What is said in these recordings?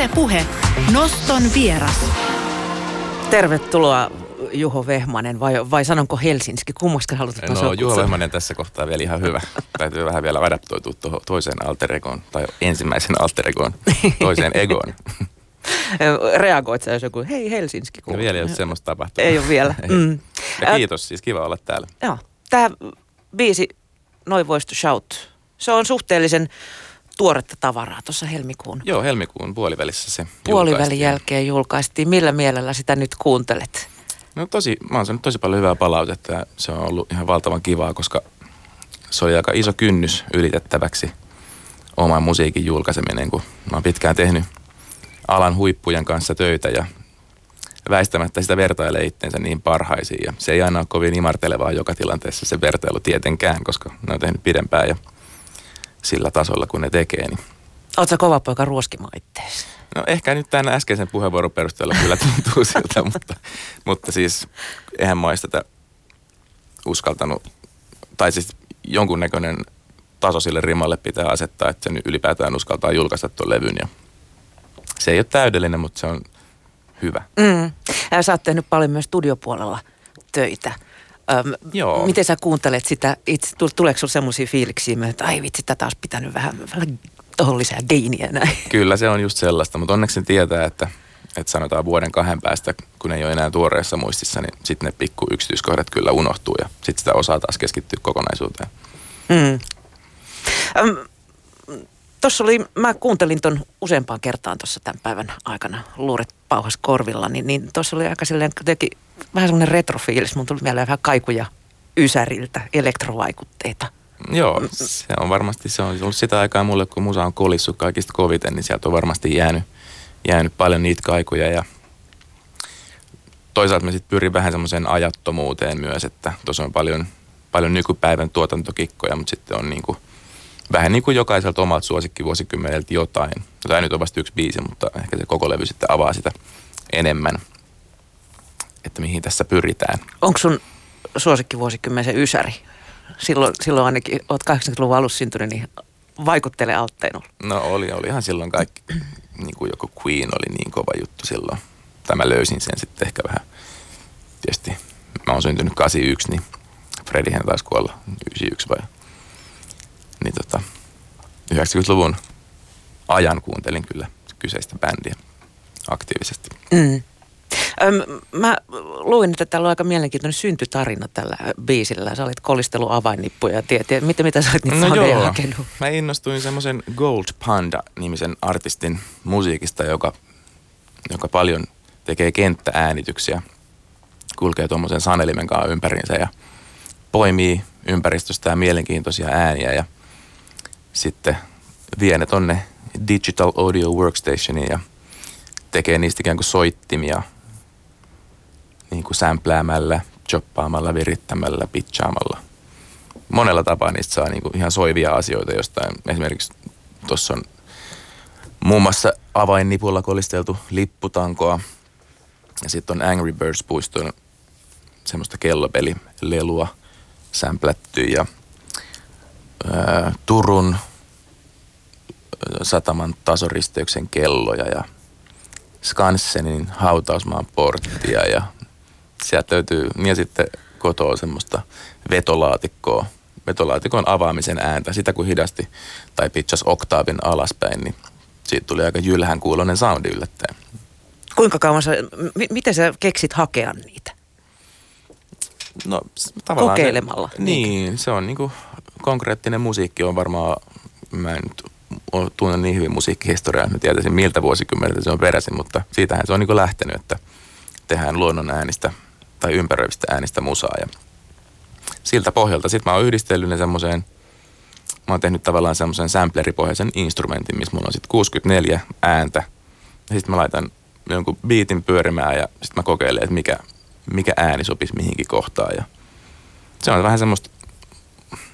Yle Puhe. Noston vieras. Tervetuloa Juho Vehmanen vai, vai sanonko Helsinki? Kummaksi haluat No Juho Vehmanen tässä kohtaa vielä ihan hyvä. Täytyy vähän vielä adaptoitua tuohon toiseen alteregoon tai ensimmäisen alteregoon, toiseen egoon. Reagoit sä jos joku, hei Helsinki? No vielä ei ole semmoista tapahtunut. Ei ole vielä. Mm. Ja kiitos, siis kiva olla täällä. Joo. Tämä biisi Noi Voice to Shout, se on suhteellisen tuoretta tavaraa tuossa helmikuun. Joo, helmikuun puolivälissä se Puolivälin jälkeen julkaistiin. Millä mielellä sitä nyt kuuntelet? No tosi, mä oon saanut tosi paljon hyvää palautetta ja se on ollut ihan valtavan kivaa, koska se oli aika iso kynnys ylitettäväksi oman musiikin julkaiseminen, kun mä oon pitkään tehnyt alan huippujen kanssa töitä ja väistämättä sitä vertailee itseensä niin parhaisiin. Ja se ei aina ole kovin imartelevaa joka tilanteessa se vertailu tietenkään, koska ne on tehnyt pidempään ja sillä tasolla, kun ne tekee. Niin. Oletko kova poika ruoskimaan itteesi? No ehkä nyt tämän äskeisen puheenvuoron perusteella kyllä tuntuu siltä, mutta, mutta siis eihän mä sitä uskaltanut, tai siis jonkunnäköinen taso sille rimalle pitää asettaa, että sen ylipäätään uskaltaa julkaista tuon levyn. Ja se ei ole täydellinen, mutta se on hyvä. Mm. Sä oot tehnyt paljon myös studiopuolella töitä. Öm, Joo. Miten sä kuuntelet sitä, itse, tuleeko sinulla semmoisia fiiliksiä, että ai vitsi, tätä olisi pitänyt vähän, vähän tuohon lisää gainiä näin? Kyllä se on just sellaista, mutta onneksi tietää, että, että sanotaan vuoden kahden päästä, kun ei ole enää tuoreessa muistissa, niin sitten ne pikku yksityiskohdat kyllä unohtuu ja sitten sitä osaa taas keskittyä kokonaisuuteen. Mm. Tuossa oli, mä kuuntelin ton useampaan kertaan tuossa tämän päivän aikana luuret pauhas korvilla, niin, niin tuossa oli aika silleen jotenkin vähän semmoinen retrofiilis. Mun tuli mieleen vähän kaikuja Ysäriltä, elektrovaikutteita. Joo, se on varmasti, se on ollut sitä aikaa mulle, kun musa on kolissut kaikista koviten, niin sieltä on varmasti jäänyt, jäänyt paljon niitä kaikuja ja toisaalta me sitten pyrin vähän semmoiseen ajattomuuteen myös, että tuossa on paljon, paljon nykypäivän tuotantokikkoja, mutta sitten on niin kuin, vähän niin kuin jokaiselta omalta suosikkivuosikymmeneltä jotain. Tämä nyt on vasta yksi biisi, mutta ehkä se koko levy sitten avaa sitä enemmän, että mihin tässä pyritään. Onko sun suosikkivuosikymmen se Ysäri? Silloin, silloin ainakin, oot 80-luvun alussa syntynyt, niin vaikuttele altteen ollut. No oli, olihan silloin kaikki, niin kuin joku Queen oli niin kova juttu silloin. Tämä löysin sen sitten ehkä vähän, tietysti mä oon syntynyt 81, niin Fredihän taisi kuolla 91 vai. Niin tota, 90-luvun ajan kuuntelin kyllä kyseistä bändiä aktiivisesti. Mm. Öm, mä luin, että täällä on aika mielenkiintoinen syntytarina tällä biisillä. Sä olit kolistelu avainnippuja ja tiedät, mitä, mitä sä olit niitä no joo. hakenut? Mä innostuin semmoisen Gold Panda-nimisen artistin musiikista, joka, joka paljon tekee kenttääänityksiä. Kulkee tuommoisen sanelimen kanssa ympärinsä ja poimii ympäristöstä mielenkiintoisia ääniä ja sitten vie ne tonne Digital Audio Workstationiin ja tekee niistä ikään kuin soittimia niin kuin sämpläämällä, choppaamalla, virittämällä, pitchaamalla. Monella tapaa niistä saa niin kuin ihan soivia asioita jostain. Esimerkiksi tuossa on muun muassa avainnipulla kolisteltu lipputankoa. Ja sitten on Angry Birds puiston semmoista kellopelilelua sämplätty ja ää, Turun sataman tasoristeyksen kelloja ja Skansenin hautausmaan porttia ja sieltä löytyy, ja sitten kotoa semmoista vetolaatikkoa, vetolaatikon avaamisen ääntä. Sitä kun hidasti tai pitchas oktaavin alaspäin, niin siitä tuli aika jylhän kuulonen soundi yllättäen. Kuinka kauan sä, m- miten sä keksit hakea niitä? No tavallaan... Kokeilemalla. Ne, niin, se on niinku, konkreettinen musiikki on varmaan, mä en nyt tunne niin hyvin musiikkihistoriaa, että tietäisin miltä vuosikymmeneltä se on peräisin, mutta siitähän se on niinku lähtenyt, että tehdään luonnon äänistä tai ympäröivistä äänistä musaa. Ja siltä pohjalta sitten mä oon yhdistellyt ne semmoiseen, mä oon tehnyt tavallaan semmoisen sampleripohjaisen instrumentin, missä mulla on sitten 64 ääntä. Ja sitten mä laitan jonkun biitin pyörimään ja sitten mä kokeilen, että mikä, mikä ääni sopisi mihinkin kohtaan. Ja se on vähän semmoista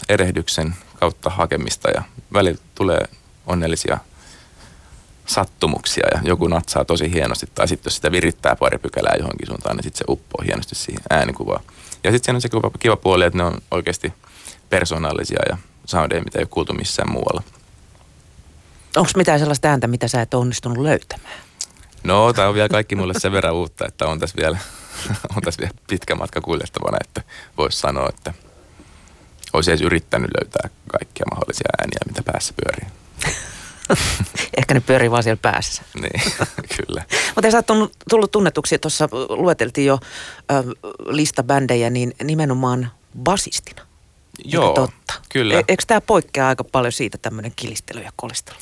erehdyksen kautta hakemista ja välillä tulee onnellisia sattumuksia ja joku natsaa tosi hienosti. Tai sitten jos sitä virittää pari pykälää johonkin suuntaan, niin sitten se uppoo hienosti siihen äänikuvaan. Ja sitten siinä on se kiva, kiva puoli, että ne on oikeasti persoonallisia ja soundeja, mitä ei ole kuultu missään muualla. Onko mitään sellaista ääntä, mitä sä et onnistunut löytämään? No, tämä on vielä kaikki mulle sen verran uutta, että on tässä vielä, on tässä vielä pitkä matka kuljettavana, että voisi sanoa, että olisi edes yrittänyt löytää kaikkia mahdollisia ääniä, mitä päässä pyörii. Ehkä ne pyörii vaan siellä päässä. Niin, kyllä. Mutta sä oot tullut tunnetuksi, tuossa lueteltiin jo äh, lista bändejä, niin nimenomaan basistina. Joo, totta? kyllä. E- eikö tämä poikkea aika paljon siitä tämmöinen kilistely ja kolistelu?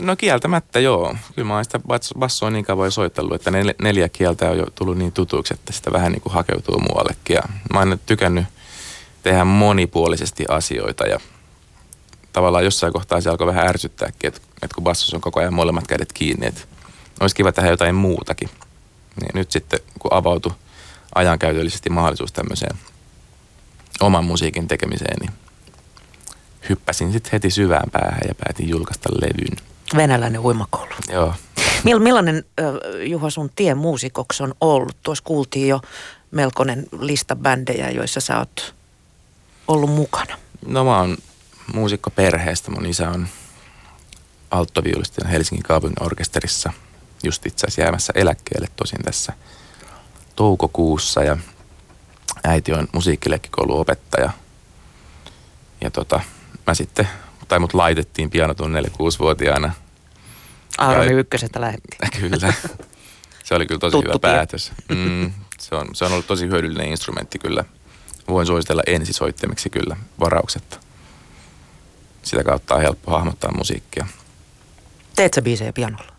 No kieltämättä joo. Kyllä mä oon sitä bassoa niin kauan soitellut, että neljä kieltä on jo tullut niin tutuksi, että sitä vähän niin kuin hakeutuu muuallekin. Ja mä oon tykännyt tehdä monipuolisesti asioita ja tavallaan jossain kohtaa se alkoi vähän ärsyttääkin, että, että kun bassossa on koko ajan molemmat kädet kiinni, että olisi kiva tehdä jotain muutakin. Niin nyt sitten kun avautui ajankäytöllisesti mahdollisuus tämmöiseen oman musiikin tekemiseen, niin hyppäsin sitten heti syvään päähän ja päätin julkaista levyn. Venäläinen uimakoulu. Joo. Millainen, Juha, sun tie muusikoksi on ollut? Tuossa kuultiin jo melkoinen lista bändejä, joissa sä oot ollut mukana. No mä oon muusikko perheestä. Mun isä on alttoviulistina Helsingin kaupungin orkesterissa just itse asiassa jäämässä eläkkeelle tosin tässä toukokuussa ja äiti on musiikkilekkikouluopettaja. Ja tota, mä sitten, tai mut laitettiin pianotunnelle kuusivuotiaana. Aaroni ykkösestä lähetti. Kyllä. Se oli kyllä tosi Tuttu hyvä tie. päätös. Mm, se, on, se on ollut tosi hyödyllinen instrumentti kyllä. Voin suositella ensisoittimiksi kyllä varauksetta. Sitä kautta on helppo hahmottaa musiikkia. Teet sä biisejä pianolla?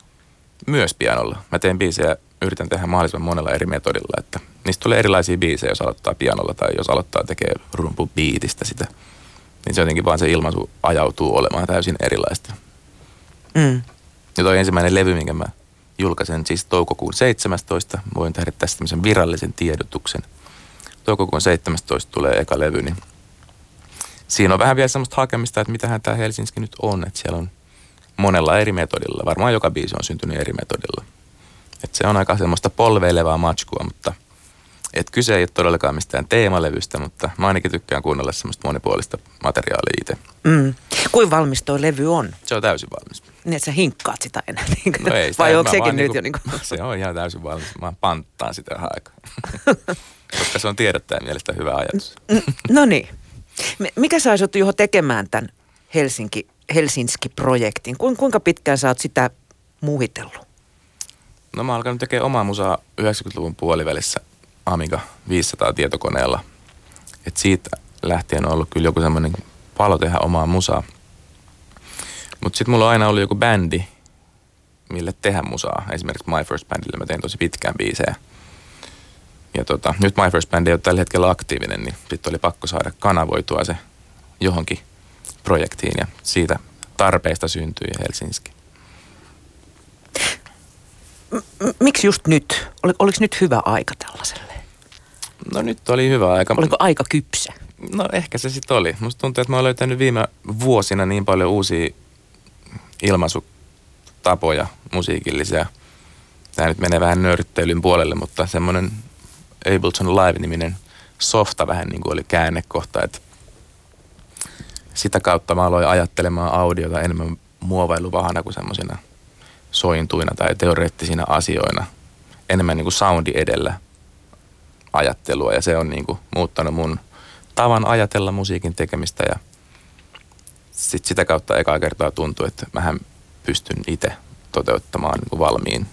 Myös pianolla. Mä teen biisejä, yritän tehdä mahdollisimman monella eri metodilla, että niistä tulee erilaisia biisejä, jos aloittaa pianolla tai jos aloittaa tekee rumpu biitistä sitä. Niin se jotenkin vaan se ilmaisu ajautuu olemaan täysin erilaista. Mm. Ja toi ensimmäinen levy, minkä mä julkaisen siis toukokuun 17. Voin tehdä tästä tämmöisen virallisen tiedotuksen. Toukokuun 17 tulee eka levy, niin siinä on vähän vielä semmoista hakemista, että mitähän tämä Helsinki nyt on. Että siellä on monella eri metodilla. Varmaan joka biisi on syntynyt eri metodilla. Että se on aika semmoista polveilevaa matskua, mutta – et kyse ei ole todellakaan mistään teemalevystä, mutta mä ainakin tykkään kuunnella semmoista monipuolista materiaalia itse. Mm. Kuin valmis toi levy on? Se on täysin valmis. Niin, että sä hinkkaat sitä enää. Niin no ei, sitä Vai onko sekin nyt niinku, jo niin kuin... Se on ihan täysin valmis. Mä panttaan sitä ihan aikaa. Koska se on tiedottajan mielestä hyvä ajatus. no niin. Mikä sä olisit Juho tekemään tämän Helsinki, Helsinki-projektin? Kuinka pitkään sä oot sitä muhitellut? No mä alkanut tekemään omaa musaa 90-luvun puolivälissä Amiga 500 tietokoneella. Et siitä lähtien on ollut kyllä joku semmoinen palo tehdä omaa musaa. Mutta sitten mulla on aina ollut joku bändi, mille tehdä musaa. Esimerkiksi My First Bandille mä tein tosi pitkään biisejä. Ja tota, nyt My First Band ei ole tällä hetkellä aktiivinen, niin sitten oli pakko saada kanavoitua se johonkin projektiin ja siitä tarpeesta syntyi Helsinki. Miksi just nyt? Ol, oliko nyt hyvä aika tällaiselle? No nyt oli hyvä aika. Oliko aika kypsä? No ehkä se sitten oli. Musta tuntuu, että mä oon löytänyt viime vuosina niin paljon uusia ilmaisutapoja musiikillisia. Tämä nyt menee vähän nörtteilyn puolelle, mutta semmoinen Ableton Live-niminen softa vähän niin kuin oli käännekohta, että sitä kautta mä aloin ajattelemaan audiota enemmän muovailuvahana kuin semmoisina sointuina tai teoreettisina asioina. Enemmän niin kuin soundi edellä ajattelua ja se on niin kuin muuttanut mun tavan ajatella musiikin tekemistä ja sit sitä kautta ekaa kertaa tuntuu, että mähän pystyn itse toteuttamaan niin kuin valmiin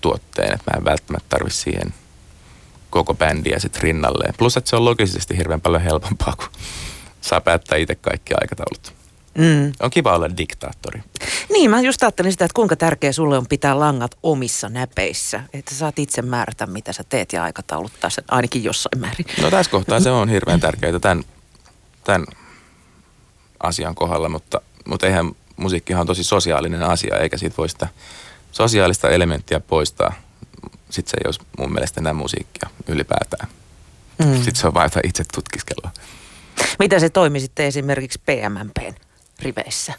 tuotteen, että mä en välttämättä tarvi siihen koko bändiä sitten rinnalleen. Plus, että se on logisesti hirveän paljon helpompaa, kun saa päättää itse kaikki aikataulut. Mm. On kiva olla diktaattori. Niin, mä just ajattelin sitä, että kuinka tärkeä sulle on pitää langat omissa näpeissä. Että saat itse määrätä, mitä sä teet ja aikatauluttaa sen ainakin jossain määrin. No tässä kohtaa se on hirveän tärkeää tämän, tämän asian kohdalla, mutta, mutta eihän musiikkihan on tosi sosiaalinen asia, eikä siitä voi sitä sosiaalista elementtiä poistaa. Sitten se ei olisi mun mielestä enää musiikkia ylipäätään. Mm. Sitten se on vain itse tutkiskelua. Mitä se toimi sitten esimerkiksi PMMPn riveissä?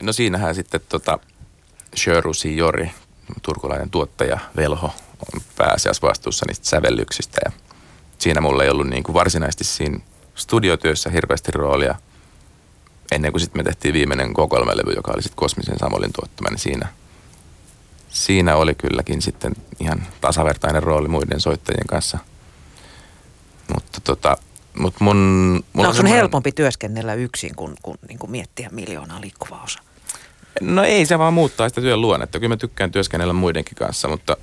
No siinähän sitten tota, Sjörusi Jori, turkulainen tuottaja Velho, on pääasiassa vastuussa niistä sävellyksistä ja siinä mulla ei ollut niin kuin varsinaisesti siinä studiotyössä hirveästi roolia, ennen kuin sitten me tehtiin viimeinen kokoelmalevy, joka oli sitten Kosmisen Samolin tuottama, niin siinä, siinä oli kylläkin sitten ihan tasavertainen rooli muiden soittajien kanssa. Mutta tota, mut mun... mun no, on semmoinen... helpompi työskennellä yksin kuin, kuin, niin kuin miettiä miljoonaa liikkuvaa osa? No ei se vaan muuttaa sitä työn luonnetta. Kyllä mä tykkään työskennellä muidenkin kanssa, mutta,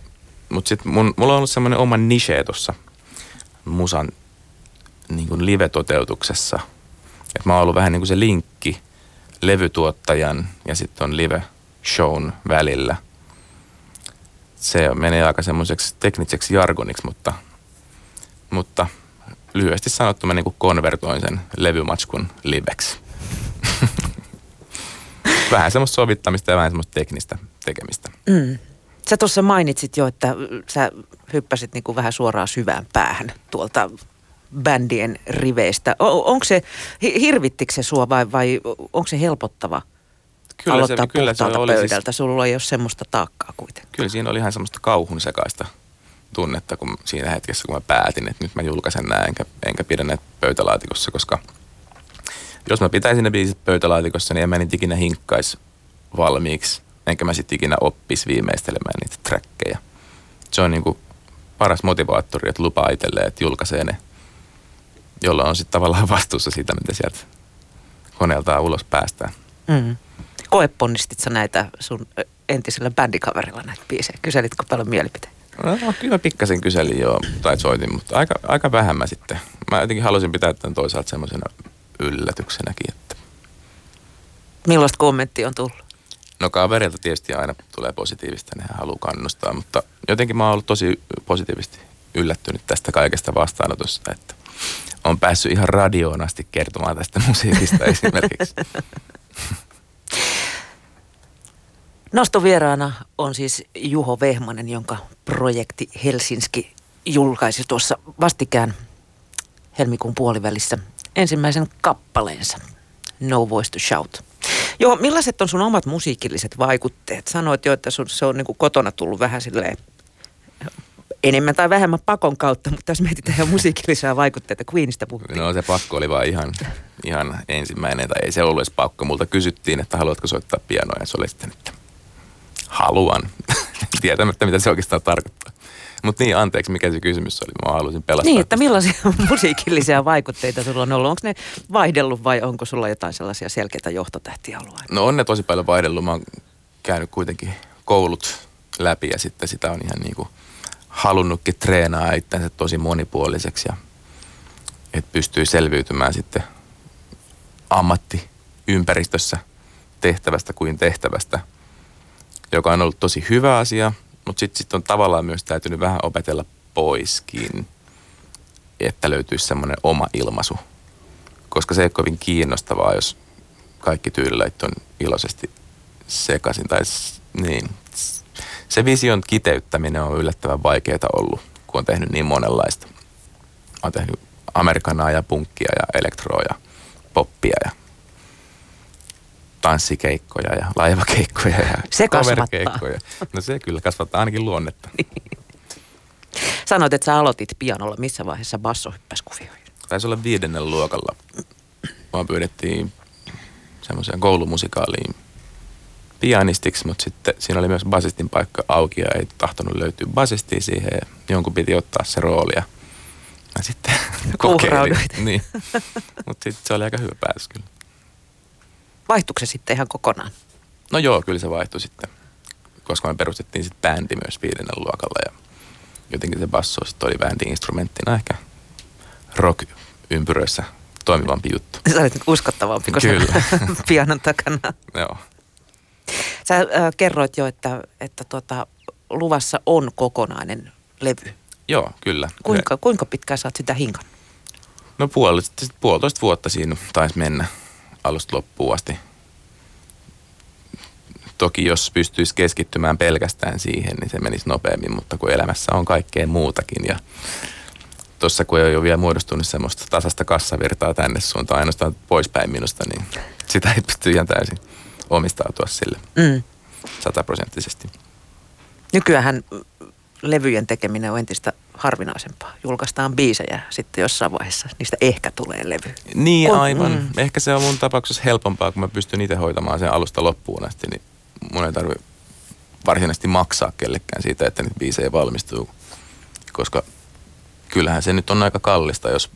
mutta sitten mulla on ollut semmoinen oma niche tuossa musan niin kuin live-toteutuksessa. Et mä oon ollut vähän niin kuin se linkki levytuottajan ja sitten on live-shown välillä. Se menee aika semmoiseksi tekniseksi jargoniksi, mutta, mutta lyhyesti sanottu mä niin kuin konvertoin sen levymatskun liveksi. vähän semmoista sovittamista ja vähän semmoista teknistä tekemistä. Mm. Sä tuossa mainitsit jo, että sä hyppäsit niin kuin vähän suoraan syvään päähän tuolta bändien riveistä. onko se, hirvittikö se sua vai, vai onko se helpottava kyllä aloittaa se, kyllä se oli siis- pöydältä? Siis, Sulla ei ole semmoista taakkaa kuitenkaan. Kyllä siinä oli ihan semmoista kauhun sekaista tunnetta kun siinä hetkessä, kun mä päätin, että nyt mä julkaisen nämä, enkä, enkä pidä näitä pöytälaatikossa, koska jos mä pitäisin ne biisit pöytälaatikossa, niin en mä niitä ikinä hinkkais valmiiksi, enkä mä sitten ikinä oppis viimeistelemään niitä trackeja. Se on niinku paras motivaattori, että lupaa itselleen, että julkaisee ne, jolloin on sitten tavallaan vastuussa siitä, mitä sieltä koneeltaan ulos päästään. Mm. Koeponnistit sä näitä sun entisellä bändikaverilla näitä biisejä? Kyselitkö paljon mielipiteitä? No, kyllä pikkasen kyselin joo, tai soitin, mutta aika, aika vähän mä sitten. Mä jotenkin halusin pitää tämän toisaalta semmoisena yllätyksenäkin. Että... Millaista kommentti on tullut? No kaverilta tietysti aina tulee positiivista, nehän haluaa kannustaa, mutta jotenkin mä oon ollut tosi positiivisesti yllättynyt tästä kaikesta vastaanotosta, että on päässyt ihan radioon asti kertomaan tästä musiikista esimerkiksi. Nostovieraana on siis Juho Vehmanen, jonka projekti Helsinki julkaisi tuossa vastikään helmikuun puolivälissä ensimmäisen kappaleensa No Voice to Shout. Joo, millaiset on sun omat musiikilliset vaikutteet? Sanoit jo, että sun, se on niin kotona tullut vähän silleen enemmän tai vähemmän pakon kautta, mutta jos mietitään ihan musiikillisia vaikutteita, Queenista puhuttiin. No se pakko oli vaan ihan, ihan ensimmäinen, tai ei se ollut edes pakko. Multa kysyttiin, että haluatko soittaa pianoa, ja se oli sitten, että haluan, tietämättä mitä se oikeastaan tarkoittaa. Mutta niin, anteeksi, mikä se kysymys oli? Mä haluaisin pelastaa. Niin, että millaisia musiikillisia vaikutteita sulla on ollut? Onko ne vaihdellut vai onko sulla jotain sellaisia selkeitä johtotähtiä ollut? No on ne tosi paljon vaihdellut. Mä oon käynyt kuitenkin koulut läpi ja sitten sitä on ihan niin kuin halunnutkin treenaa itsensä tosi monipuoliseksi ja että pystyy selviytymään sitten ammattiympäristössä tehtävästä kuin tehtävästä, joka on ollut tosi hyvä asia – mutta sitten sit on tavallaan myös täytynyt vähän opetella poiskin, että löytyisi semmoinen oma ilmaisu. Koska se ei ole kovin kiinnostavaa, jos kaikki tyylilait on iloisesti sekaisin. Tai niin. Se vision kiteyttäminen on yllättävän vaikeaa ollut, kun on tehnyt niin monenlaista. Mä oon tehnyt amerikanaa ja punkkia ja elektroa ja poppia ja tanssikeikkoja ja laivakeikkoja ja se kasvattaa. No se kyllä kasvattaa ainakin luonnetta. Sanoit, että sä aloitit pianolla. Missä vaiheessa basso hyppäsi kuvioihin? Taisi olla viidennen luokalla. Mua pyydettiin semmoiseen koulumusikaaaliin pianistiksi, mutta sitten siinä oli myös basistin paikka auki ja ei tahtonut löytyä basistia siihen ja jonkun piti ottaa se rooli ja mä sitten kokeilin. Niin. Mutta sitten se oli aika hyvä päätös kyllä. Vaihtuiko se sitten ihan kokonaan? No joo, kyllä se vaihtui sitten, koska me perustettiin sitten bändi myös viidennellä luokalla ja jotenkin se basso sitten oli bändi-instrumenttina ehkä rock-ympyröissä toimivampi juttu. Sä olet uskottavampi kuin Kyllä. pianon takana. Joo. Sä äh, kerroit jo, että, että tuota, luvassa on kokonainen levy. Joo, kyllä. Kuinka, kuinka pitkään sä oot sitä hinkan? No puolitoista, puolitoista vuotta siinä taisi mennä alusta loppuun asti. Toki jos pystyisi keskittymään pelkästään siihen, niin se menisi nopeammin, mutta kun elämässä on kaikkea muutakin ja tuossa kun ei ole vielä muodostunut semmoista tasasta kassavirtaa tänne suuntaan ainoastaan poispäin minusta, niin sitä ei pysty ihan täysin omistautua sille mm. sataprosenttisesti. Nykyään levyjen tekeminen on entistä harvinaisempaa. Julkaistaan biisejä, sitten jossain vaiheessa niistä ehkä tulee levy. Niin, On- aivan. mm. Ehkä se on mun tapauksessa helpompaa, kun mä pystyn itse hoitamaan sen alusta loppuun asti, niin mun ei tarvi varsinaisesti maksaa kellekään siitä, että niitä biisejä valmistuu. Koska kyllähän se nyt on aika kallista, jos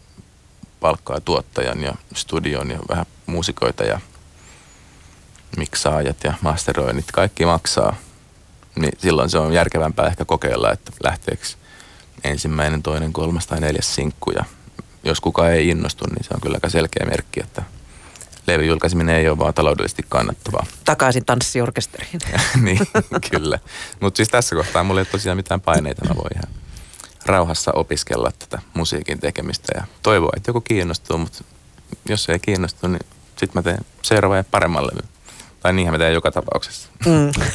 palkkaa tuottajan ja studion ja vähän muusikoita ja miksaajat ja masteroinnit, kaikki maksaa. Niin silloin se on järkevämpää ehkä kokeilla, että lähteekö ensimmäinen, toinen, kolmas tai neljäs sinkku. Ja jos kukaan ei innostu, niin se on kyllä aika selkeä merkki, että levyn julkaiseminen ei ole vaan taloudellisesti kannattavaa. Takaisin tanssiorkesteriin. niin, kyllä. Mutta siis tässä kohtaa mulla ei ole tosiaan mitään paineita. Mä voin ihan rauhassa opiskella tätä musiikin tekemistä ja toivoa, että joku kiinnostuu, mutta jos ei kiinnostu, niin sitten mä teen seuraavan ja paremman levyn. Tai niinhän mä teen joka tapauksessa. Mm.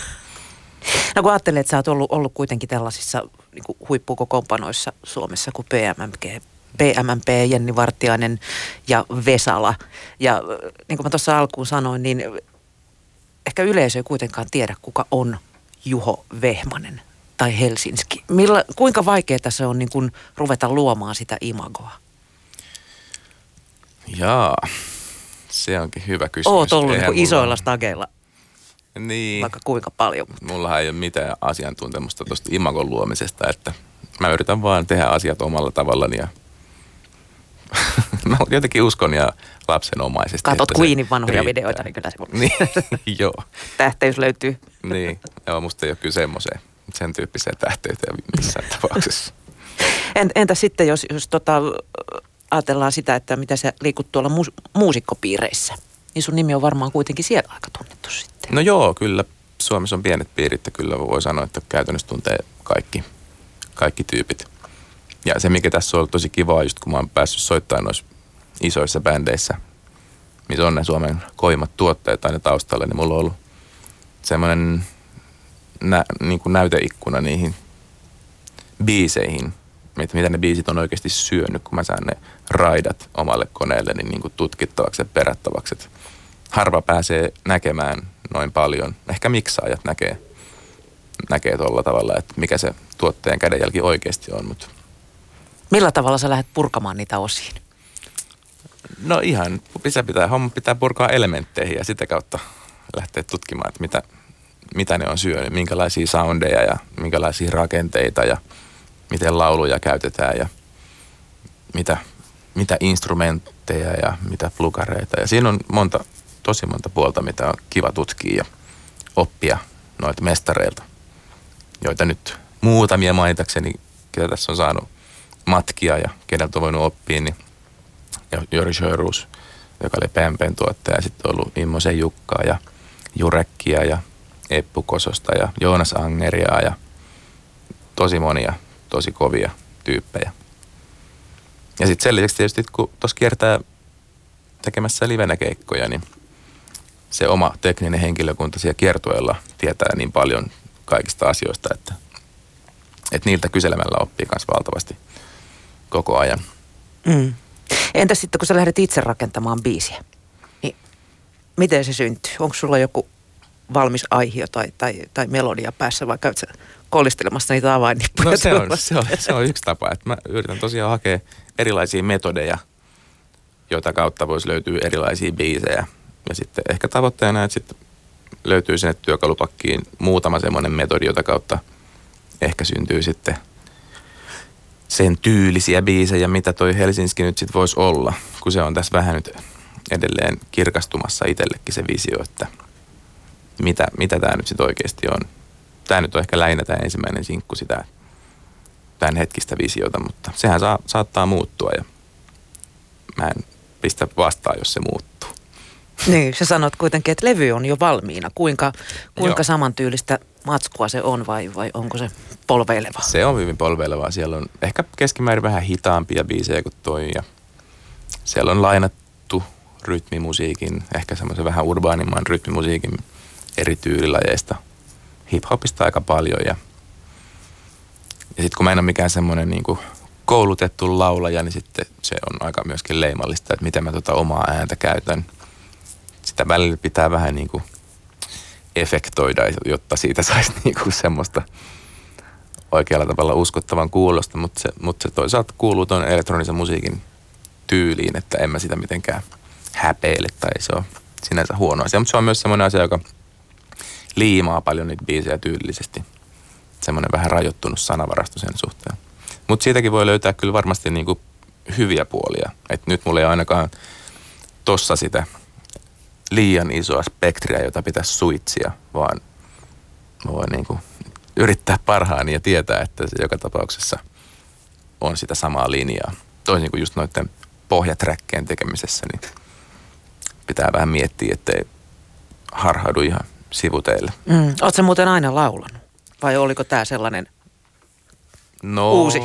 No kun ajattelee, että sä oot ollut, ollut kuitenkin tällaisissa niin kuin huippukokoonpanoissa Suomessa kuin PMMG, PMMP, Jenni Vartiainen ja Vesala. Ja niin kuin mä tuossa alkuun sanoin, niin ehkä yleisö ei kuitenkaan tiedä, kuka on Juho Vehmanen tai Helsinski. Milla, kuinka vaikeaa se on niin kuin ruveta luomaan sitä imagoa? Jaa, se onkin hyvä kysymys. Oot ollut niin kuin mulla- isoilla stageilla Niin. vaikka kuinka paljon. Mullahan ei ole mitään asiantuntemusta tuosta imagon luomisesta, että mä yritän vaan tehdä asiat omalla tavallani ja mä jotenkin uskon ja lapsenomaisesti. Katot Queenin vanhoja riittää. videoita, niin kyllä se Niin, joo. tähteys löytyy. Niin, joo, musta ei ole kyllä semmoiseen, sen tyyppiseen tähteyteen missään tapauksessa. En, entä sitten, jos, jos tota, ajatellaan sitä, että mitä sä liikut tuolla muus, muusikkopiireissä, niin sun nimi on varmaan kuitenkin siellä aika tunnettu sitten. No joo, kyllä Suomessa on pienet piirit ja kyllä voi sanoa, että käytännössä tuntee kaikki, kaikki tyypit. Ja se, mikä tässä on ollut tosi kivaa, just kun mä oon päässyt soittamaan noissa isoissa bändeissä, missä on ne Suomen koimmat tuotteet aina taustalla, niin mulla on ollut semmoinen nä, niin näyteikkuna niihin biiseihin, että mitä ne biisit on oikeasti syönyt, kun mä saan ne raidat omalle koneelle niin, niin kuin tutkittavaksi ja perattavaksi. Et harva pääsee näkemään noin paljon. Ehkä miksaajat näkee, näkee tuolla tavalla, että mikä se tuotteen kädenjälki oikeasti on. Mutta Millä tavalla sä lähdet purkamaan niitä osiin? no ihan, pitää, pitää, homma pitää purkaa elementteihin ja sitä kautta lähteä tutkimaan, että mitä, mitä ne on syönyt, minkälaisia soundeja ja minkälaisia rakenteita ja miten lauluja käytetään ja mitä, mitä instrumentteja ja mitä plukareita. Ja siinä on monta, tosi monta puolta, mitä on kiva tutkia ja oppia noilta mestareilta, joita nyt muutamia mainitakseni, ketä tässä on saanut matkia ja keneltä on voinut oppia, niin ja Jori Sjörus, joka oli Pempen tuottaja, ja sitten on ollut Immosen Jukkaa ja Jurekkia ja Eppu Kososta ja Joonas Angeria ja tosi monia tosi kovia tyyppejä. Ja sitten sen lisäksi tietysti, kun tuossa kiertää tekemässä livenä keikkoja, niin se oma tekninen henkilökunta siellä kiertueella tietää niin paljon kaikista asioista, että, että niiltä kyselemällä oppii myös valtavasti koko ajan. Mm. Entä sitten, kun sä lähdet itse rakentamaan biisiä, niin miten se syntyy? Onko sulla joku valmis aihio tai, tai, tai melodia päässä, vai käyt sä kollistelemassa niitä avainnippuja? No se on, se, on, se on yksi tapa, että mä yritän tosiaan hakea erilaisia metodeja, joita kautta voisi löytyä erilaisia biisejä. Ja sitten ehkä tavoitteena, että sitten löytyy sinne työkalupakkiin muutama semmoinen metodi, jota kautta ehkä syntyy sitten sen tyylisiä biisejä, mitä toi Helsinki nyt sitten voisi olla, kun se on tässä vähän nyt edelleen kirkastumassa itsellekin se visio, että mitä, mitä tämä nyt sitten oikeasti on. Tämä nyt on ehkä lähinnä tämä ensimmäinen sinkku sitä tämän hetkistä visiota, mutta sehän saa, saattaa muuttua ja mä en pistä vastaan, jos se muuttuu. Niin, sä sanot kuitenkin, että levy on jo valmiina. Kuinka, kuinka Joo. samantyylistä matskua se on vai, vai onko se polveileva? Se on hyvin polveilevaa. Siellä on ehkä keskimäärin vähän hitaampia biisejä kuin toi ja siellä on lainattu rytmimusiikin, ehkä semmoisen vähän urbaanimman rytmimusiikin eri tyylilajeista. Hip-hopista aika paljon ja, ja sitten kun mä en ole mikään semmoinen niin koulutettu laulaja, niin sitten se on aika myöskin leimallista, että miten mä tota omaa ääntä käytän. Sitä välillä pitää vähän niin kuin efektoida, jotta siitä saisi niin kuin semmoista oikealla tavalla uskottavan kuulosta, mutta se, mutta se toisaalta kuuluu tuon elektronisen musiikin tyyliin, että en mä sitä mitenkään häpeile tai se on sinänsä huono asia. Mutta se on myös semmoinen asia, joka liimaa paljon niitä biisejä tyylillisesti. Semmoinen vähän rajoittunut sanavarasto sen suhteen. Mutta siitäkin voi löytää kyllä varmasti niinku hyviä puolia. Et nyt mulla ei ainakaan tossa sitä liian isoa spektriä, jota pitäisi suitsia, vaan mä voin niinku yrittää parhaani ja tietää, että se joka tapauksessa on sitä samaa linjaa. Toisin kuin just noiden pohjaträkkeen tekemisessä, niin pitää vähän miettiä, ettei harhaudu ihan sivuteille. Mm. Oletko muuten aina laulanut? Vai oliko tämä sellainen No, uusi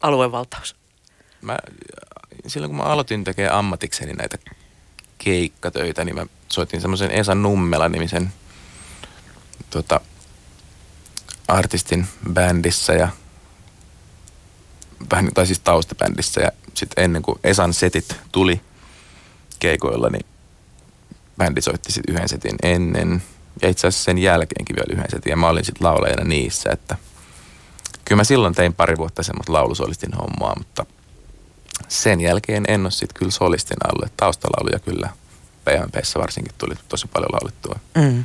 aluevaltaus? Mä, silloin kun mä aloitin tekemään ammatikseni näitä keikkatöitä, niin mä soitin semmoisen Esa Nummela-nimisen tota, artistin bändissä ja vähän, tai siis taustabändissä ja sitten ennen kuin Esan setit tuli keikoilla, niin bändi soitti sitten yhden setin ennen ja itse asiassa sen jälkeenkin vielä yhden setin ja mä olin sitten laulajana niissä, että kyllä mä silloin tein pari vuotta semmoista laulusolistin hommaa, mutta sen jälkeen en ole sitten kyllä solistina ollut. että Taustalauluja kyllä PMPssä varsinkin tuli tosi paljon laulettua. Mm.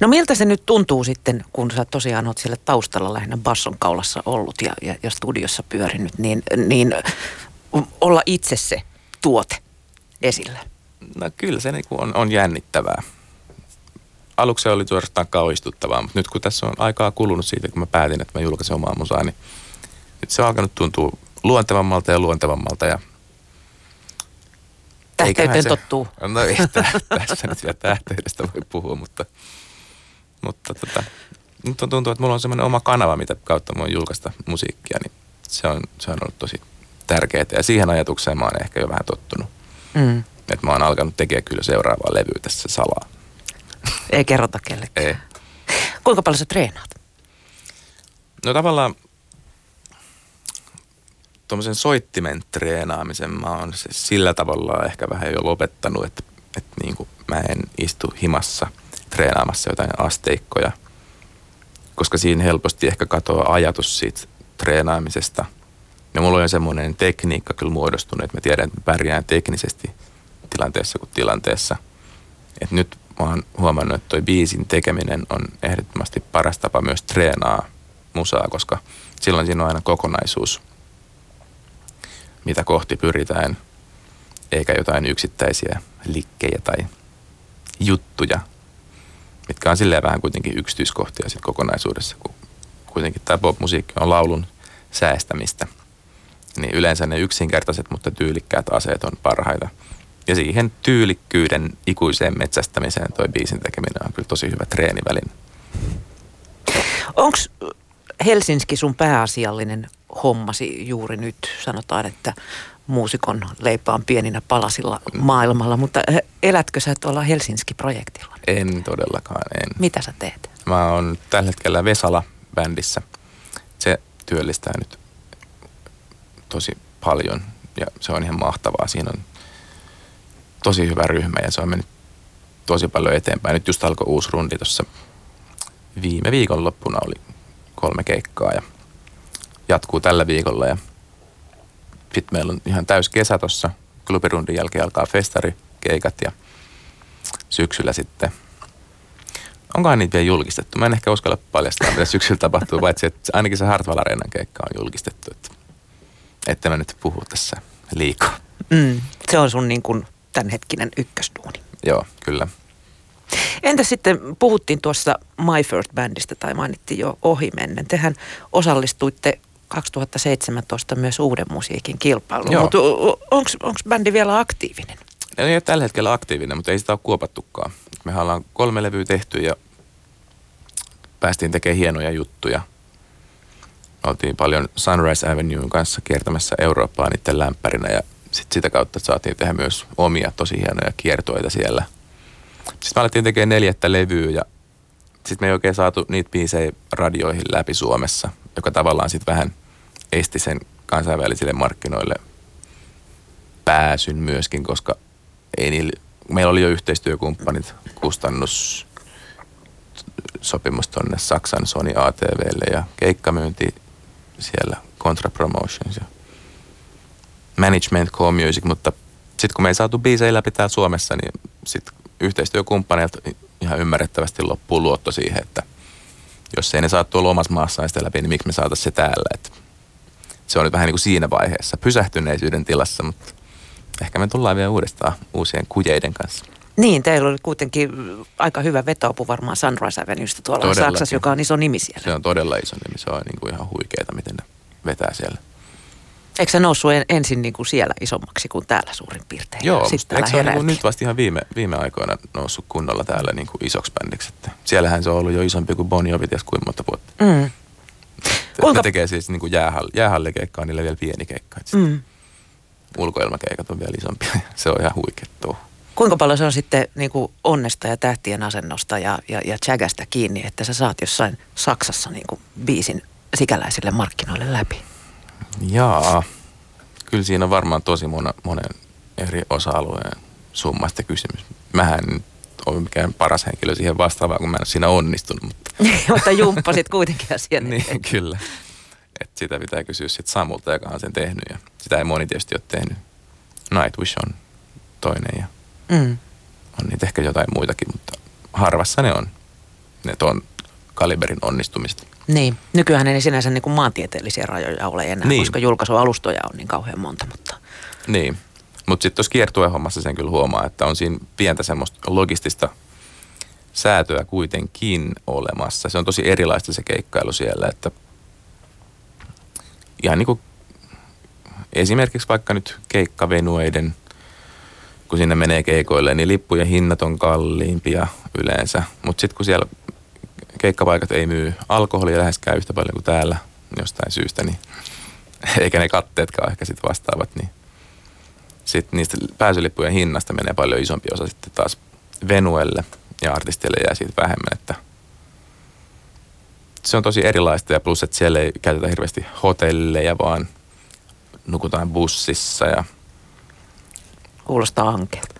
No miltä se nyt tuntuu sitten, kun sä tosiaan oot siellä taustalla lähinnä basson kaulassa ollut ja, ja, ja studiossa pyörinyt, niin, niin olla itse se tuote esillä? No kyllä se niinku on, on jännittävää. Aluksi se oli suorastaan kauhistuttavaa, mutta nyt kun tässä on aikaa kulunut siitä, kun mä päätin, että mä julkaisen omaa musaa, niin nyt se on alkanut tuntua luontevammalta ja luontevammalta ja Tähteyteen se- tottuu. No ei tä- tässä nyt vielä tähteydestä voi puhua, mutta, mutta tota, nyt on tuntuu, että mulla on semmoinen oma kanava, mitä kautta mä voin julkaista musiikkia, niin se on, se on ollut tosi tärkeää. Ja siihen ajatukseen mä oon ehkä jo vähän tottunut. Mm. Että mä oon alkanut tekemään kyllä seuraavaa levyä tässä salaa. Ei kerrota kellekään. Ei. Kuinka paljon sä treenaat? No tavallaan tuommoisen soittimen treenaamisen mä oon se sillä tavalla ehkä vähän jo lopettanut, että, että niin kuin mä en istu himassa treenaamassa jotain asteikkoja, koska siinä helposti ehkä katoaa ajatus siitä treenaamisesta. Ja mulla on semmoinen tekniikka kyllä muodostunut, että mä tiedän, että mä pärjään teknisesti tilanteessa kuin tilanteessa. Et nyt mä oon huomannut, että toi biisin tekeminen on ehdottomasti paras tapa myös treenaa musaa, koska silloin siinä on aina kokonaisuus, mitä kohti pyritään, eikä jotain yksittäisiä likkejä tai juttuja, mitkä on silleen vähän kuitenkin yksityiskohtia sit kokonaisuudessa, kun kuitenkin tämä pop-musiikki on laulun säästämistä. Niin yleensä ne yksinkertaiset, mutta tyylikkäät aseet on parhaita. Ja siihen tyylikkyyden ikuiseen metsästämiseen toi biisin tekeminen on kyllä tosi hyvä treeniväline. Onko Helsinki sun pääasiallinen hommasi juuri nyt? Sanotaan, että muusikon leipä on pieninä palasilla maailmalla, mutta elätkö sä tuolla Helsinki-projektilla? En todellakaan, en. Mitä sä teet? Mä oon tällä hetkellä Vesala-bändissä. Se työllistää nyt tosi paljon ja se on ihan mahtavaa. Siinä on tosi hyvä ryhmä ja se on mennyt tosi paljon eteenpäin. Nyt just alkoi uusi rundi tuossa viime viikon loppuna oli kolme keikkaa ja jatkuu tällä viikolla ja sitten meillä on ihan täys kesä tuossa. Klubirundin jälkeen alkaa festarikeikat ja syksyllä sitten Onkohan niitä vielä julkistettu? Mä en ehkä uskalla paljastaa, mitä syksyllä tapahtuu, paitsi että ainakin se Hartwall Areenan keikka on julkistettu. Että, että mä nyt puhu tässä liikaa. Mm, se on sun niin kuin tämänhetkinen ykkösduuni. Joo, kyllä. Entä sitten, puhuttiin tuossa My First Bandista tai mainittiin jo ohimennen. Tehän osallistuitte 2017 myös uuden musiikin kilpailuun, mutta onko bändi vielä aktiivinen? Ei ole tällä hetkellä aktiivinen, mutta ei sitä ole kuopattukaan. Mehän ollaan kolme levyä tehty ja päästiin tekemään hienoja juttuja. Me oltiin paljon Sunrise Avenuen kanssa kiertämässä Eurooppaa niiden lämpärinä ja sit sitä kautta saatiin tehdä myös omia tosi hienoja kiertoita siellä. Sitten me alettiin tekemään neljättä levyä ja sitten me ei oikein saatu niitä biisejä radioihin läpi Suomessa, joka tavallaan sitten vähän esti sen kansainvälisille markkinoille pääsyn myöskin, koska ei niillä, meillä oli jo yhteistyökumppanit, kustannus sopimus tonne Saksan Sony ATVlle ja keikkamyynti siellä Contra Promotions ja Management Co Music, mutta sitten kun me ei saatu biisejä läpi täällä Suomessa, niin sitten yhteistyökumppaneilta ihan ymmärrettävästi loppuu luotto siihen, että jos ei ne saa tuolla omassa maassaan sitä läpi, niin miksi me saataisiin se täällä. Et se on nyt vähän niin kuin siinä vaiheessa pysähtyneisyyden tilassa, mutta ehkä me tullaan vielä uudestaan uusien kujeiden kanssa. Niin, teillä oli kuitenkin aika hyvä vetoopu varmaan Sunrise Avenuesta tuolla Todellakin. Saksassa, joka on iso nimi siellä. Se on todella iso nimi, se on niin kuin ihan huikeeta, miten ne vetää siellä. Eikö se noussut ensin niin kuin siellä isommaksi kuin täällä suurin piirtein? Joo, Sitten eikö se ole niin nyt vasta ihan viime, viime aikoina noussut kunnolla täällä niin kuin isoksi bändiksi? Että siellähän se on ollut jo isompi kuin Bon Jovi ties kuin monta vuotta. Mm. Kuinka... Ne tekee siis niin kuin jäähall, jäähallikeikkaa, niille vielä pieni keikka. Mm. Ulkoilmakeikat on vielä isompia. se on ihan huikea Kuinka paljon se on sitten niin kuin onnesta ja tähtien asennosta ja, ja, ja chagasta kiinni, että sä saat jossain Saksassa niin kuin biisin sikäläisille markkinoille läpi? Jaa, kyllä siinä on varmaan tosi monen, monen eri osa-alueen summasta kysymys. Mähän ole mikään paras henkilö siihen vastaavaan, kun mä en siinä onnistunut. Mutta, mutta jumppasit kuitenkin asian Niin, kyllä. Et sitä pitää kysyä sitten Samulta, joka on sen tehnyt. Ja sitä ei moni tietysti ole tehnyt. Nightwish on toinen ja mm. on niitä ehkä jotain muitakin, mutta harvassa ne on. Ne on kaliberin onnistumista. Niin, nykyään ei sinänsä niin kuin maantieteellisiä rajoja ole enää, niin. koska julkaisualustoja on niin kauhean monta. Mutta... Niin, mutta sitten tuossa kiertuehommassa sen kyllä huomaa, että on siinä pientä semmoista logistista säätöä kuitenkin olemassa. Se on tosi erilaista se keikkailu siellä, että ihan niin kuin esimerkiksi vaikka nyt keikkavenueiden, kun sinne menee keikoille, niin lippujen hinnat on kalliimpia yleensä. Mutta sitten kun siellä keikkapaikat ei myy alkoholia läheskään yhtä paljon kuin täällä jostain syystä, niin eikä ne katteetkaan ehkä sitten vastaavat, niin sitten niistä pääsylippujen hinnasta menee paljon isompi osa sitten taas venuelle ja artistille jää siitä vähemmän, että se on tosi erilaista ja plus, että siellä ei käytetä hirveästi hotelleja, vaan nukutaan bussissa ja Kuulostaa ankeelta.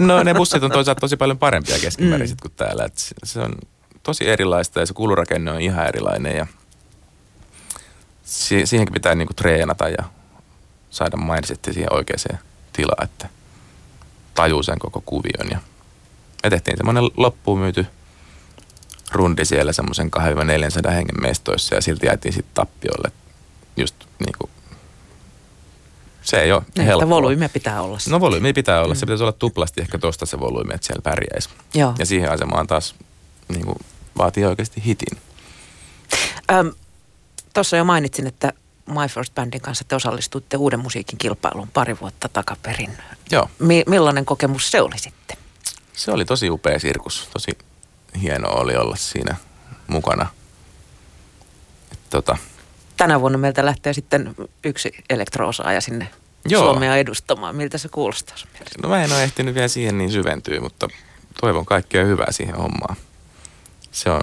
No ne bussit on toisaalta tosi paljon parempia keskimäärin mm. kuin täällä. Et se on tosi erilaista ja se kulurakenne on ihan erilainen ja si- siihenkin pitää niinku treenata ja saada mindsetti siihen oikeaan tilaan, että tajuu sen koko kuvion. Ja me tehtiin semmoinen loppuun myyty rundi siellä semmoisen 200-400 hengen mestoissa ja silti jäätiin sitten tappiolle. Just niinku, se ei ole niin, helppoa. volyymi pitää olla. No volyymi pitää olla. Mm. Se pitäisi olla tuplasti ehkä tosta se volyymi, että siellä pärjäisi. Joo. Ja siihen asemaan taas niin kuin, vaatii oikeasti hitin. Tuossa jo mainitsin, että My First Bandin kanssa te osallistuitte uuden musiikin kilpailuun pari vuotta takaperin. Joo. Mi- millainen kokemus se oli sitten? Se oli tosi upea sirkus. Tosi hieno oli olla siinä mukana. Et, tota. Tänä vuonna meiltä lähtee sitten yksi elektroosaaja sinne Joo. Suomea edustamaan. Miltä se kuulostaa No mä en ole ehtinyt vielä siihen niin syventyä, mutta toivon kaikkea hyvää siihen hommaan se on,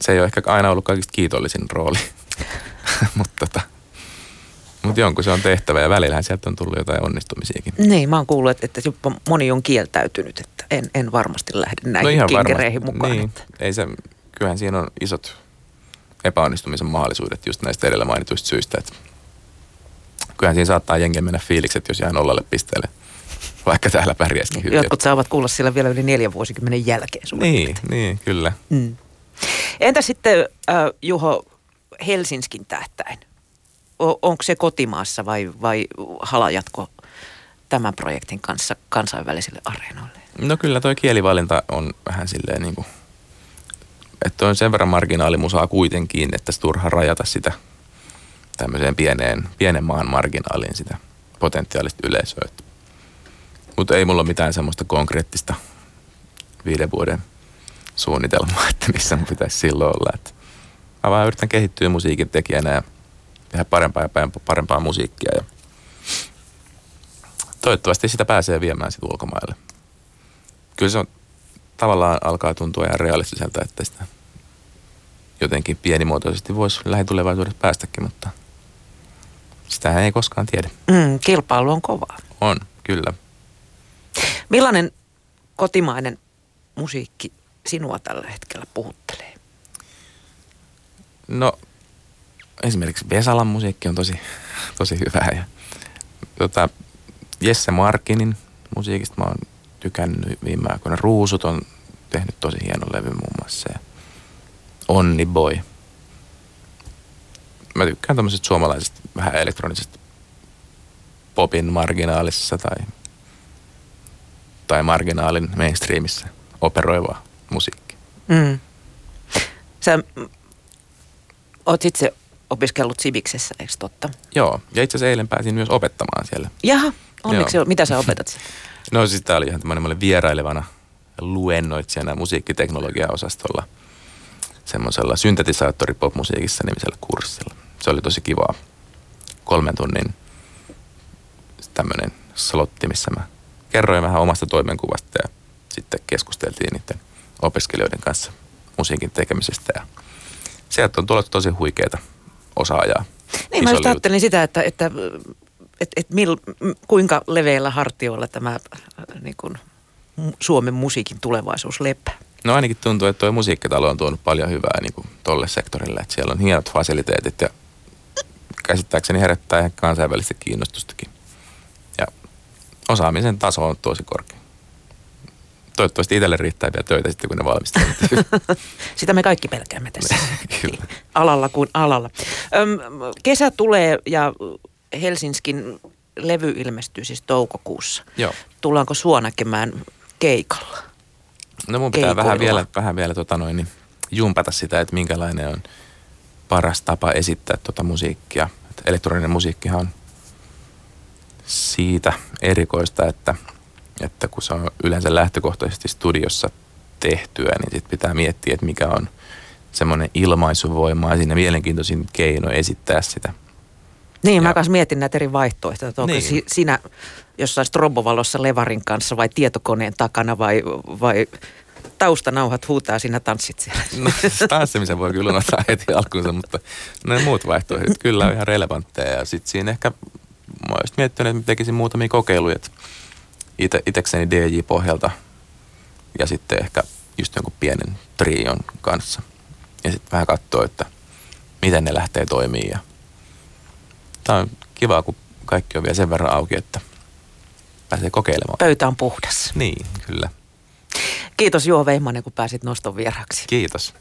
se ei ole ehkä aina ollut kaikista kiitollisin rooli, mutta tota, mutta jonkun se on tehtävä ja välillähän sieltä on tullut jotain onnistumisiakin. Niin, mä oon kuullut, että, että jopa moni on kieltäytynyt, että en, en varmasti lähde näihin no ihan kinkereihin mukaan. Niin, että. ei se, kyllähän siinä on isot epäonnistumisen mahdollisuudet just näistä edellä mainituista syistä, että kyllähän siinä saattaa jengen mennä fiilikset, jos jää nollalle pisteelle vaikka täällä pärjäisikin hyvin. Jotkut saavat kuulla sillä vielä yli neljän vuosikymmenen jälkeen. Niin, niin, kyllä. Mm. Entä sitten äh, Juho Helsinskin tähtäin? O- onko se kotimaassa vai, vai halajatko tämän projektin kanssa kansainvälisille areenoille? No kyllä toi kielivalinta on vähän silleen niin kuin, että on sen verran marginaalimusaa kuitenkin, että se turha rajata sitä tämmöiseen pieneen, pienen maan marginaaliin sitä potentiaalista yleisöä. Että mutta ei mulla mitään semmoista konkreettista viiden vuoden suunnitelmaa, että missä mun pitäisi silloin olla. Että mä vaan yritän kehittyä musiikin tekijänä ja tehdä parempaa ja parempaa musiikkia. Ja toivottavasti sitä pääsee viemään sitten ulkomaille. Kyllä se on, tavallaan alkaa tuntua ihan realistiselta, että sitä jotenkin pienimuotoisesti voisi lähitulevaisuudessa päästäkin, mutta sitähän ei koskaan tiedä. Mm, kilpailu on kovaa. On, kyllä. Millainen kotimainen musiikki sinua tällä hetkellä puhuttelee? No esimerkiksi Vesalan musiikki on tosi, tosi hyvää ja tota, Jesse Markinin musiikista mä oon tykännyt viime aikoina. Ruusut on tehnyt tosi hienon levy muun muassa ja Onni Boy. Mä tykkään tämmöisestä suomalaisesta vähän elektronisesta popin marginaalissa tai, tai marginaalin mainstreamissa operoivaa musiikki. Mm. Sä oot itse opiskellut Siviksessä, eikö totta? Joo, ja itse asiassa eilen pääsin myös opettamaan siellä. Jaha, onneksi Joo. Mitä sä opetat? No siis tää oli ihan tämmöinen, vierailevana luennoitsijana musiikkiteknologia-osastolla semmoisella syntetisaattori-popmusiikissa nimisellä kurssilla. Se oli tosi kivaa. Kolmen tunnin tämmöinen slotti, missä mä kerroin vähän omasta toimenkuvasta ja sitten keskusteltiin niiden opiskelijoiden kanssa musiikin tekemisestä ja sieltä on tullut tosi huikeita osaajaa. Niin mä just ajattelin sitä, että, että, että, että mil, kuinka leveillä hartioilla tämä niin kuin, Suomen musiikin tulevaisuus lepää. No ainakin tuntuu, että tuo musiikkitalo on tuonut paljon hyvää niin kuin tolle sektorille. Että siellä on hienot fasiliteetit ja käsittääkseni herättää ihan kansainvälistä kiinnostustakin. Osaamisen taso on tosi korkea. Toivottavasti itselle riittää vielä töitä sitten, kun ne valmistelut. Sitä me kaikki pelkäämme tässä. Kyllä. Alalla kuin alalla. Öm, kesä tulee ja Helsinskin levy ilmestyy siis toukokuussa. Joo. Tullaanko sua näkemään keikalla? No mun pitää vähän vielä, vähän vielä tota noin, niin jumpata sitä, että minkälainen on paras tapa esittää tuota musiikkia. Et elektroninen musiikkihan on siitä erikoista, että, että kun se on yleensä lähtökohtaisesti studiossa tehtyä, niin sit pitää miettiä, että mikä on semmoinen ilmaisuvoima ja siinä mielenkiintoisin keino esittää sitä. Niin, ja, mä kanssa mietin näitä eri vaihtoehtoja, että onko niin. sinä jossain strobovalossa levarin kanssa vai tietokoneen takana vai, vai taustanauhat huutaa, sinä tanssit siellä. No, tanssimisen voi kyllä unohtaa heti alkuunsa, mutta ne muut vaihtoehdot kyllä on ihan relevantteja. Ja sitten siinä ehkä, mä olisin miettinyt, että tekisin muutamia kokeiluja, ite, itekseni DJ-pohjalta ja sitten ehkä just jonkun pienen trion kanssa. Ja sitten vähän katsoa, että miten ne lähtee toimimaan. Tämä on kiva, kun kaikki on vielä sen verran auki, että pääsee kokeilemaan. Pöytä on puhdas. Niin, kyllä. Kiitos Juho Veimanen, kun pääsit noston vieraksi. Kiitos.